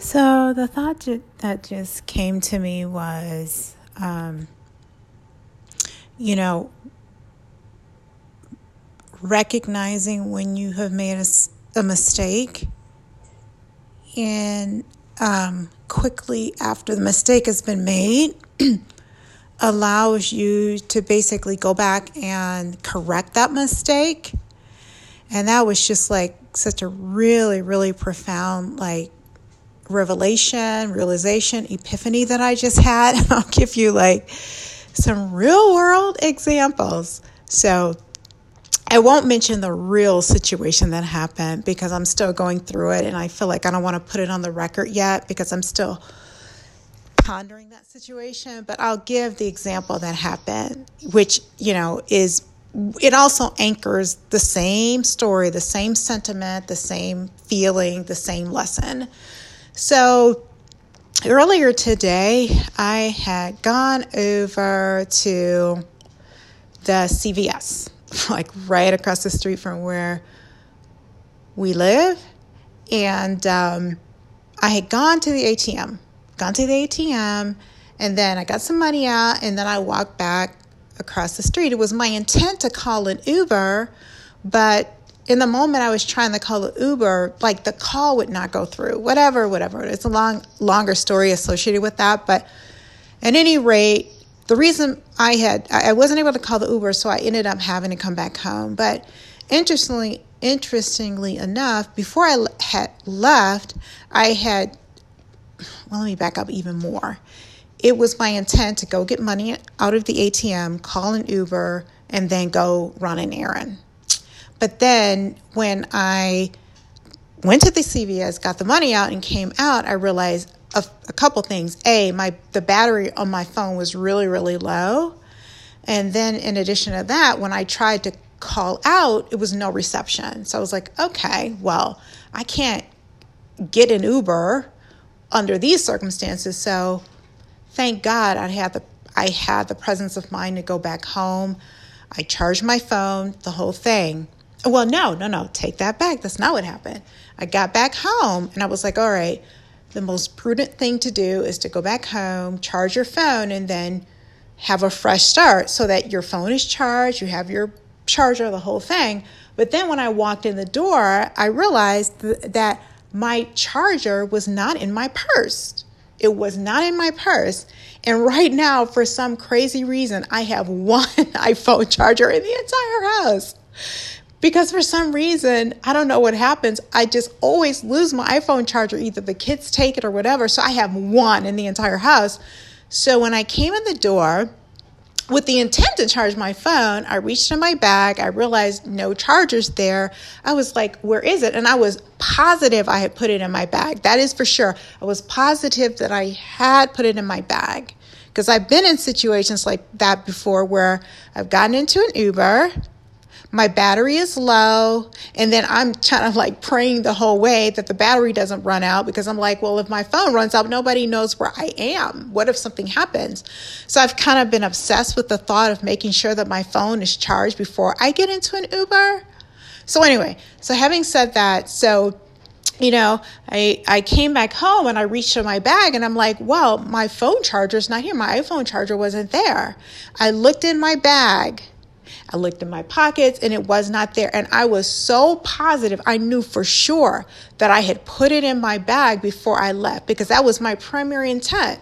So the thought that just came to me was, um, you know, recognizing when you have made a, a mistake and um, quickly after the mistake has been made allows you to basically go back and correct that mistake. And that was just like such a really really profound like revelation realization epiphany that i just had i'll give you like some real world examples so I won't mention the real situation that happened because I'm still going through it and I feel like I don't want to put it on the record yet because I'm still pondering that situation. But I'll give the example that happened, which, you know, is it also anchors the same story, the same sentiment, the same feeling, the same lesson. So earlier today, I had gone over to the CVS like right across the street from where we live. And um, I had gone to the ATM, gone to the ATM, and then I got some money out, and then I walked back across the street. It was my intent to call an Uber, but in the moment I was trying to call the Uber, like the call would not go through. Whatever, whatever. It's a long, longer story associated with that, but at any rate, the reason I had I wasn't able to call the Uber, so I ended up having to come back home. But interestingly, interestingly enough, before I had left, I had well, let me back up even more. It was my intent to go get money out of the ATM, call an Uber, and then go run an errand. But then when I went to the CVS, got the money out, and came out, I realized a, a couple things. A, my the battery on my phone was really really low, and then in addition to that, when I tried to call out, it was no reception. So I was like, okay, well, I can't get an Uber under these circumstances. So thank God I had the I had the presence of mind to go back home. I charged my phone, the whole thing. Well, no, no, no, take that back. That's not what happened. I got back home and I was like, all right, the most prudent thing to do is to go back home, charge your phone, and then have a fresh start so that your phone is charged, you have your charger, the whole thing. But then when I walked in the door, I realized th- that my charger was not in my purse. It was not in my purse. And right now, for some crazy reason, I have one iPhone charger in the entire house because for some reason, I don't know what happens. I just always lose my iPhone charger. Either the kids take it or whatever. So I have one in the entire house. So when I came in the door, with the intent to charge my phone, I reached in my bag. I realized no chargers there. I was like, where is it? And I was positive I had put it in my bag. That is for sure. I was positive that I had put it in my bag because I've been in situations like that before where I've gotten into an Uber my battery is low and then i'm kind of like praying the whole way that the battery doesn't run out because i'm like well if my phone runs out nobody knows where i am what if something happens so i've kind of been obsessed with the thought of making sure that my phone is charged before i get into an uber so anyway so having said that so you know, I, I came back home and I reached for my bag and I'm like, well, my phone charger's not here. My iPhone charger wasn't there. I looked in my bag I looked in my pockets and it was not there. And I was so positive, I knew for sure that I had put it in my bag before I left because that was my primary intent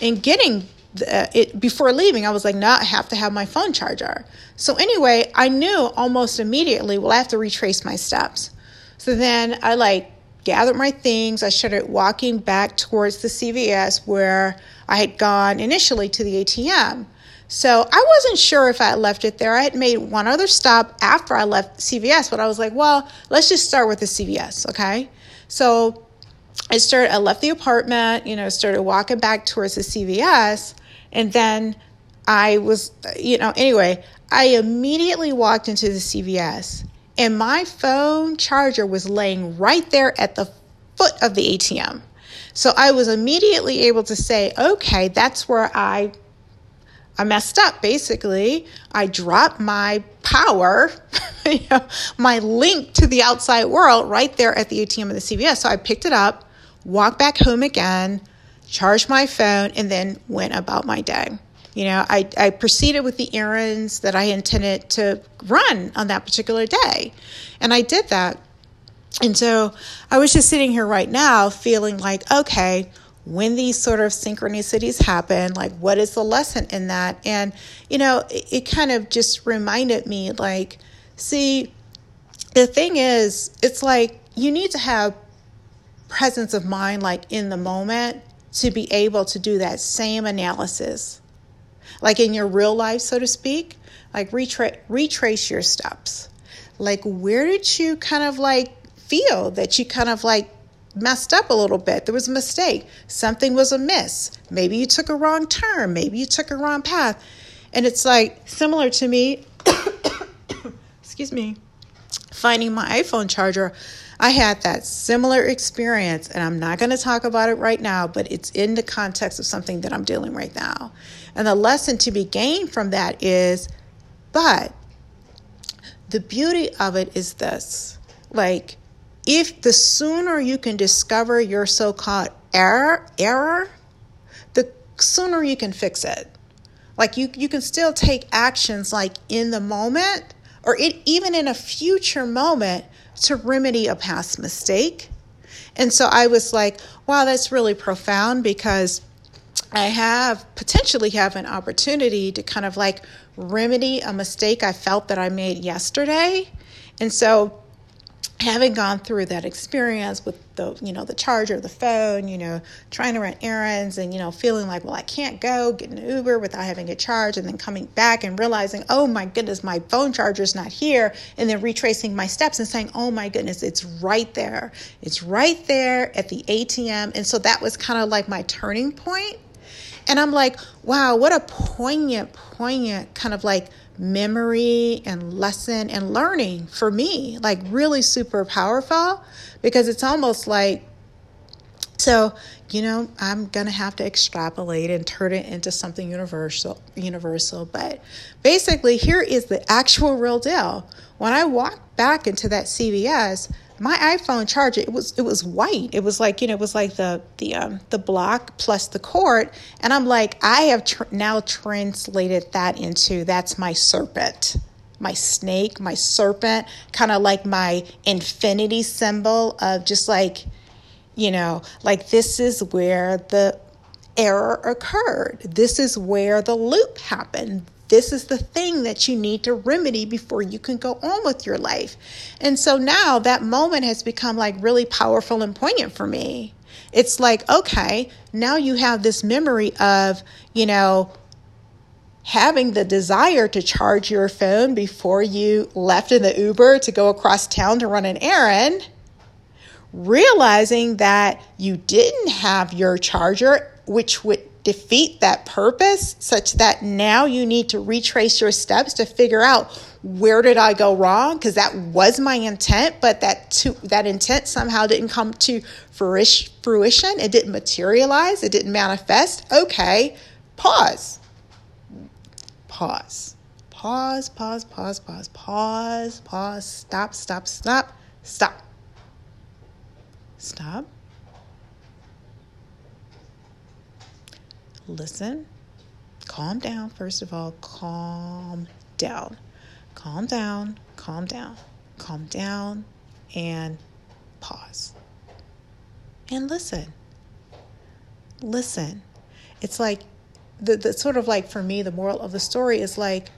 in getting the, uh, it before leaving. I was like, no, I have to have my phone charger. So, anyway, I knew almost immediately, well, I have to retrace my steps. So then I like gathered my things. I started walking back towards the CVS where I had gone initially to the ATM. So I wasn't sure if I left it there. I had made one other stop after I left CVS, but I was like, well, let's just start with the CVS, okay? So I started, I left the apartment, you know, started walking back towards the CVS, and then I was, you know, anyway, I immediately walked into the CVS, and my phone charger was laying right there at the foot of the ATM. So I was immediately able to say, okay, that's where I I messed up basically. I dropped my power, you know, my link to the outside world right there at the ATM of the CVS. So I picked it up, walked back home again, charged my phone, and then went about my day. You know, I, I proceeded with the errands that I intended to run on that particular day. And I did that. And so I was just sitting here right now feeling like, okay, when these sort of synchronicities happen, like what is the lesson in that? And, you know, it, it kind of just reminded me like, see, the thing is, it's like you need to have presence of mind, like in the moment, to be able to do that same analysis like in your real life, so to speak, like retra- retrace your steps. Like, where did you kind of like feel that you kind of like messed up a little bit? There was a mistake. Something was amiss. Maybe you took a wrong turn. Maybe you took a wrong path. And it's like similar to me, excuse me, finding my iPhone charger. I had that similar experience, and I'm not going to talk about it right now, but it's in the context of something that I'm dealing right now. And the lesson to be gained from that is, but the beauty of it is this like, if the sooner you can discover your so called error, error, the sooner you can fix it. Like, you, you can still take actions like in the moment or it, even in a future moment to remedy a past mistake. And so I was like, wow, that's really profound because I have potentially have an opportunity to kind of like remedy a mistake I felt that I made yesterday. And so having gone through that experience with the you know the charger the phone you know trying to run errands and you know feeling like well i can't go get an uber without having it charged and then coming back and realizing oh my goodness my phone charger's not here and then retracing my steps and saying oh my goodness it's right there. It's right there at the atm and so that was kind of like my turning point. And i'm like wow what a poignant poignant kind of like memory and lesson and learning for me, like really super powerful because it's almost like, so, you know, I'm going to have to extrapolate and turn it into something universal, universal. But basically, here is the actual real deal. When I walked back into that CVS, my iPhone charger it was it was white. It was like you know it was like the the um, the block plus the cord, and I'm like I have tr- now translated that into that's my serpent, my snake, my serpent, kind of like my infinity symbol of just like you know like this is where the error occurred. This is where the loop happened this is the thing that you need to remedy before you can go on with your life. And so now that moment has become like really powerful and poignant for me. It's like, okay, now you have this memory of, you know, having the desire to charge your phone before you left in the Uber to go across town to run an errand, realizing that you didn't have your charger, which would defeat that purpose such that now you need to retrace your steps to figure out where did I go wrong? Because that was my intent, but that to, that intent somehow didn't come to fruition. It didn't materialize. It didn't manifest. Okay, pause. Pause. Pause, pause, pause, pause, pause, pause, stop, stop, stop, stop. Stop. Listen, calm down, first of all, calm down. Calm down, calm down, calm down, and pause. And listen. Listen. It's like the, the sort of like for me, the moral of the story is like,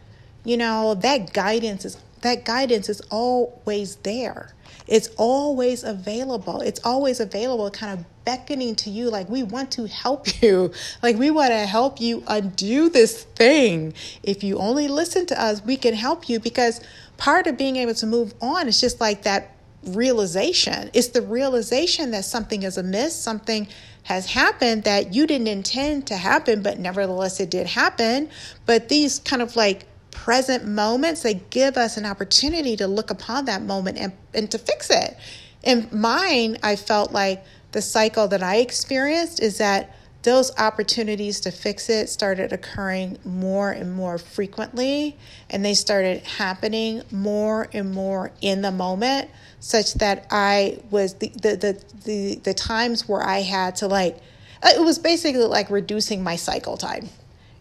you know, that guidance is that guidance is always there. It's always available. It's always available, kind of beckoning to you, like, we want to help you. Like, we want to help you undo this thing. If you only listen to us, we can help you because part of being able to move on is just like that realization. It's the realization that something is amiss, something has happened that you didn't intend to happen, but nevertheless it did happen. But these kind of like present moments, they give us an opportunity to look upon that moment and, and to fix it. In mine, I felt like the cycle that I experienced is that those opportunities to fix it started occurring more and more frequently, and they started happening more and more in the moment, such that I was the the the the, the times where I had to like uh, it was basically like reducing my cycle time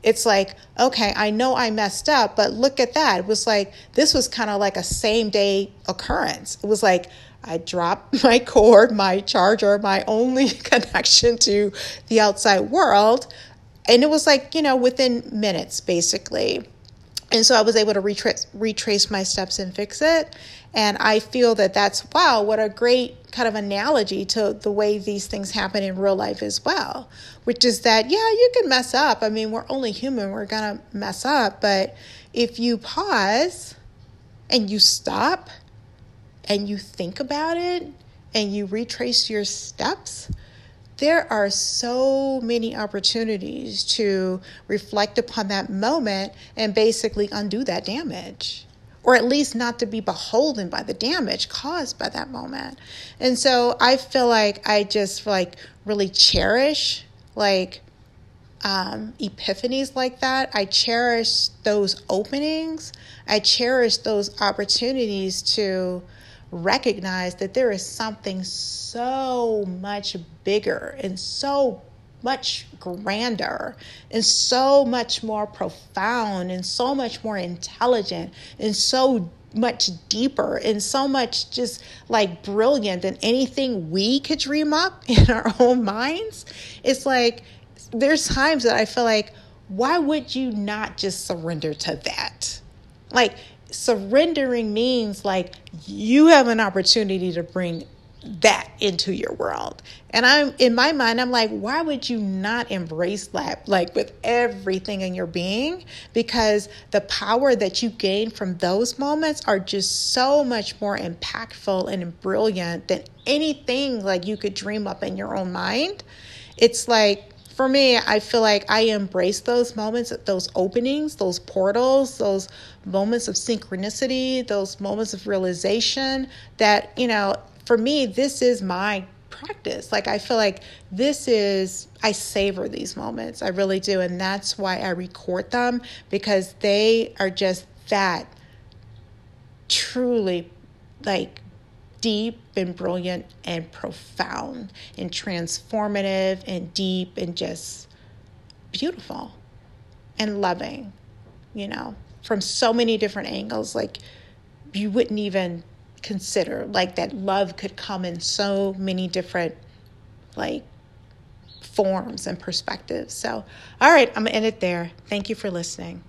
it's like, okay, I know I messed up, but look at that. It was like, this was kind of like a same day occurrence. It was like, I dropped my cord, my charger, my only connection to the outside world. And it was like, you know, within minutes, basically. And so I was able to retrace, retrace my steps and fix it. And I feel that that's, wow, what a great kind of analogy to the way these things happen in real life as well, which is that, yeah, you can mess up. I mean, we're only human, we're going to mess up. But if you pause and you stop and you think about it and you retrace your steps, there are so many opportunities to reflect upon that moment and basically undo that damage or at least not to be beholden by the damage caused by that moment. And so I feel like I just like really cherish like um, epiphanies like that. I cherish those openings. I cherish those opportunities to recognize that there is something so much bigger and so much grander and so much more profound and so much more intelligent and so much deeper and so much just like brilliant than anything we could dream up in our own minds. It's like there's times that I feel like, why would you not just surrender to that? Like, surrendering means like you have an opportunity to bring that into your world. And I'm in my mind, I'm like, why would you not embrace that like with everything in your being? Because the power that you gain from those moments are just so much more impactful and brilliant than anything like you could dream up in your own mind. It's like for me, I feel like I embrace those moments, those openings, those portals, those moments of synchronicity, those moments of realization that, you know, for me, this is my practice. Like, I feel like this is, I savor these moments. I really do. And that's why I record them because they are just that truly like deep and brilliant and profound and transformative and deep and just beautiful and loving, you know, from so many different angles. Like, you wouldn't even consider like that love could come in so many different like forms and perspectives. So, all right, I'm to end it there. Thank you for listening.